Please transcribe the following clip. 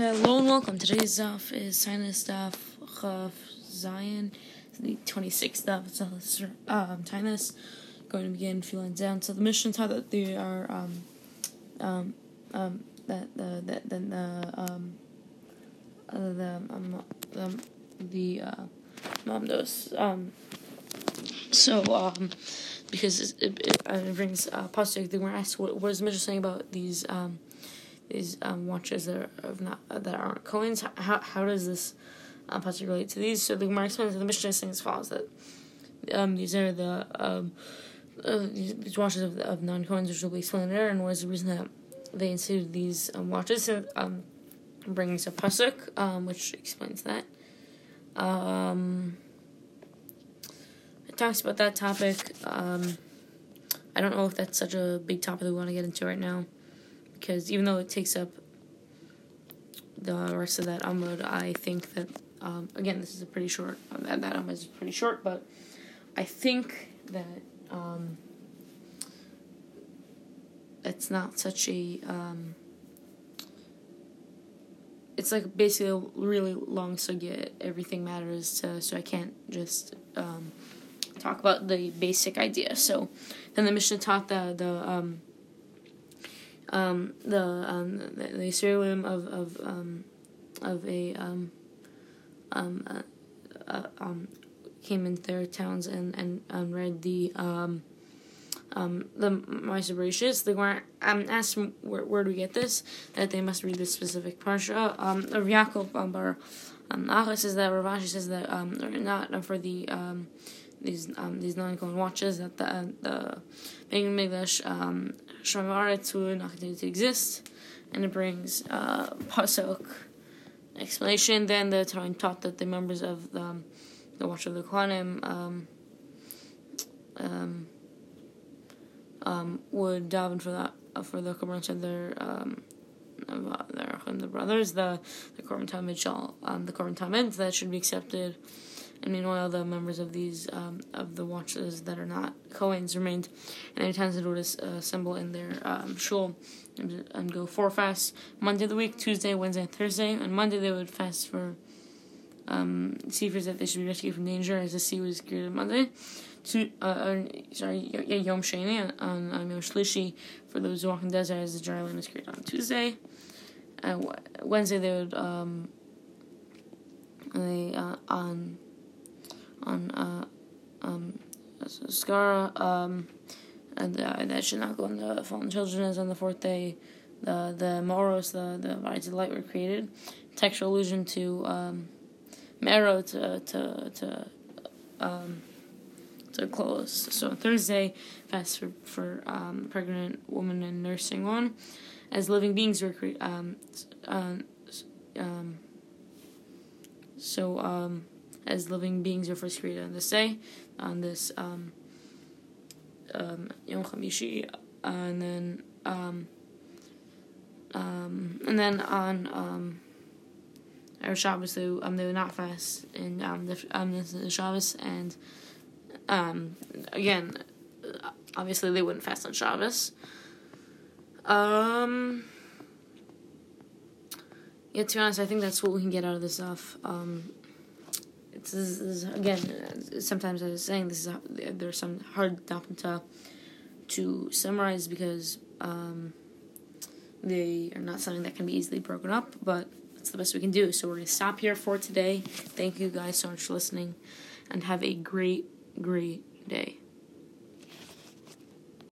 Hello and welcome. Today's daf is Taanis daf Chav Zion, the 26th daf um, Taanis. Going to begin few lines down. So the Mishnah taught that they are um, um, um, that the that then the um, uh, the um, um, the uh, um. So um, because it, it, it brings uh, they were asked what, the Mishnah saying about these um these um, watches that are not that aren't coins. How how does this um, possibly relate to these? So the Gemara explains that the Mishnah is saying as follows that um, these are the um, uh, these, these, watches of, of non coins, which will be explained later, and what is the reason that they instituted these um, watches? So, um, brings a pasuk, um, which explains that. Um, it talks about that topic. Um, I don't know if that's such a big topic we want to get into right now because even though it takes up the rest of that Amud, I think that um, again this is a pretty short that that Amud is pretty short, but I think that um, it's not such a um, it's like basically a really long sugya. Everything matters, to, so I can't just um, talk about the basic idea. So then the Mishnah taught the the um, the um, the, the of of um, of a um, um, uh, uh, um, came into their towns and and um, read the um, um, the Bereshis. They weren't um, asked where, where do we get this that they must read this specific parsha. Um, Rav Yaakov um, Bar um, says that Rav Ashi says that um, not for the um, these um, these non coin watches that the uh, the Beis Mikdash um, not continue to exist, and it brings uh, pasuk explanation. Then the Torah taught that the members of the, um, the Watch of the Kohanim um, um, um, would daven for that uh, for the korban of their um, their the brothers the the korban tamid shall um, the korban that should be accepted and meanwhile, the members of these um, of the watches that are not Kohanes remained, and they tended to uh, assemble in their um, shul and, and, go four fasts Monday of the week, Tuesday, Wednesday, and Thursday. On Monday, they would fast for um, that they should be rescued from danger, as the sea was created on Monday. To, uh, uh, sorry, Yom Sheni on, Yom Shlishi for those who walk in the desert, as the dry land was created on Tuesday. Uh, Wednesday, they would um, they uh, on on uh, um, Askara, um, and uh, that should not go on the fallen children is on the fourth day. The the Meoros, the the bodies of light were created. Textual allusion to um, Mero to to to um, to close. So Thursday, fast for for um, pregnant woman and nursing one, as living beings were created. Um, um, um, so um, as living beings are first created on this day, on this um, um, Yom Chamishi, and then um, um, and then on um, our Shabbos they um they would not fast and um the um the Shabbos and um again obviously they wouldn't fast on Shabbos. Um. Yeah, to be honest, I think that's what we can get out of this stuff. Um, it's this is, again sometimes I was saying this is there's some hard to to summarize because um, they are not something that can be easily broken up, but that's the best we can do. So we're gonna stop here for today. Thank you guys so much for listening, and have a great great day.